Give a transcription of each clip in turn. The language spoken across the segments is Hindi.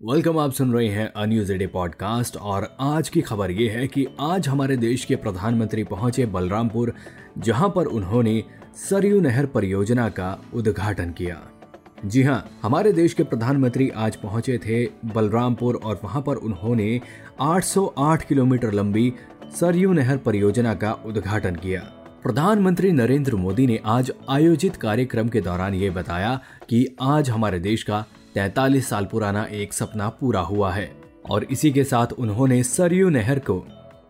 वेलकम आप सुन रहे हैं अन्यूज डे पॉडकास्ट और आज की खबर ये है कि आज हमारे देश के प्रधानमंत्री पहुँचे बलरामपुर, जहाँ पर उन्होंने सरयू नहर परियोजना का उद्घाटन किया। जी हाँ, हमारे देश के प्रधानमंत्री आज पहुँचे थे बलरामपुर और वहाँ पर उन्होंने 808 किलोमीटर लंबी सरयू नहर परियोजना का उद्घाटन किया। प्रधानमंत्री नरेंद्र मोदी ने आज आयोजित कार्यक्रम के दौरान ये बताया कि आज हमारे देश का 43 साल पुराना एक सपना पूरा हुआ है और इसी के साथ उन्होंने सरयू नहर को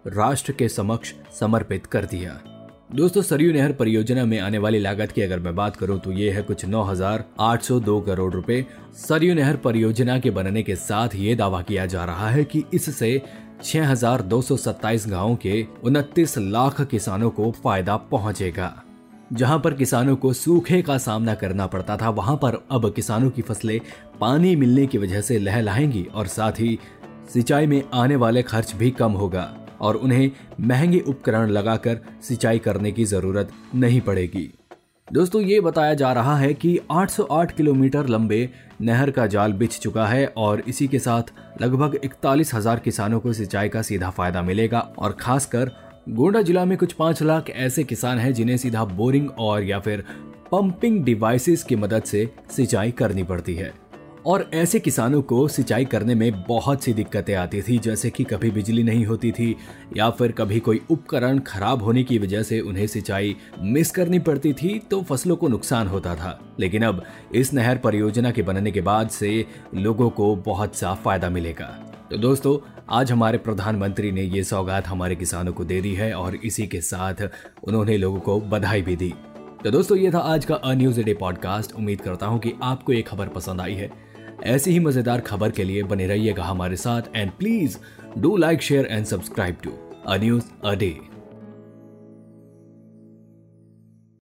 राष्ट्र के समक्ष समर्पित कर दिया। दोस्तों सरयू नहर परियोजना में आने वाली लागत की अगर मैं बात करूँ तो ये है कुछ 9,802 करोड़ रुपए। सरयू नहर परियोजना के बनने के साथ ये दावा किया जा रहा है कि इससे 6,227 गाँवों के उनतीस लाख किसानों को फ़ायदा पहुंचेगा। जहाँ पर किसानों को सूखे का सामना करना पड़ता था वहाँ पर अब किसानों की फ़सलें पानी मिलने की वजह से लहलाएँगी और साथ ही सिंचाई में आने वाले खर्च भी कम होगा। और उन्हें महँगे उपकरण लगाकर सिंचाई करने की ज़रूरत नहीं पड़ेगी। दोस्तों, ये बताया जा रहा है कि 808 किलोमीटर लंबे नहर का जाल बिछ चुका है और इसी के साथ लगभग इकतालीस हज़ार किसानों को सिंचाई का सीधा फ़ायदा मिलेगा और खासकर गोंडा जिला में कुछ पाँच लाख ऐसे किसान हैं जिन्हें सीधा बोरिंग और या फिर पंपिंग डिवाइसेस की मदद से सिंचाई करनी पड़ती है। और ऐसे किसानों को सिंचाई करने में बहुत सी दिक्कतें आती थी, जैसे कि कभी बिजली नहीं होती थी या फिर कभी कोई उपकरण खराब होने की वजह से उन्हें सिंचाई मिस करनी पड़ती थी तो फ़सलों को नुकसान होता था। लेकिन अब इस नहर परियोजना के बनने के बाद से लोगों को बहुत सा फ़ायदा मिलेगा। तो दोस्तों, आज हमारे प्रधानमंत्री ने ये सौगात हमारे किसानों को दे दी है और इसी के साथ उन्होंने लोगों को बधाई भी दी। तो दोस्तों, ये था आज का अ न्यूज़ डे पॉडकास्ट। उम्मीद करता हूँ कि आपको ये खबर पसंद आई है। ऐसी ही मज़ेदार खबर के लिए बने रहिएगा हमारे साथ and please do like share and subscribe to a news a day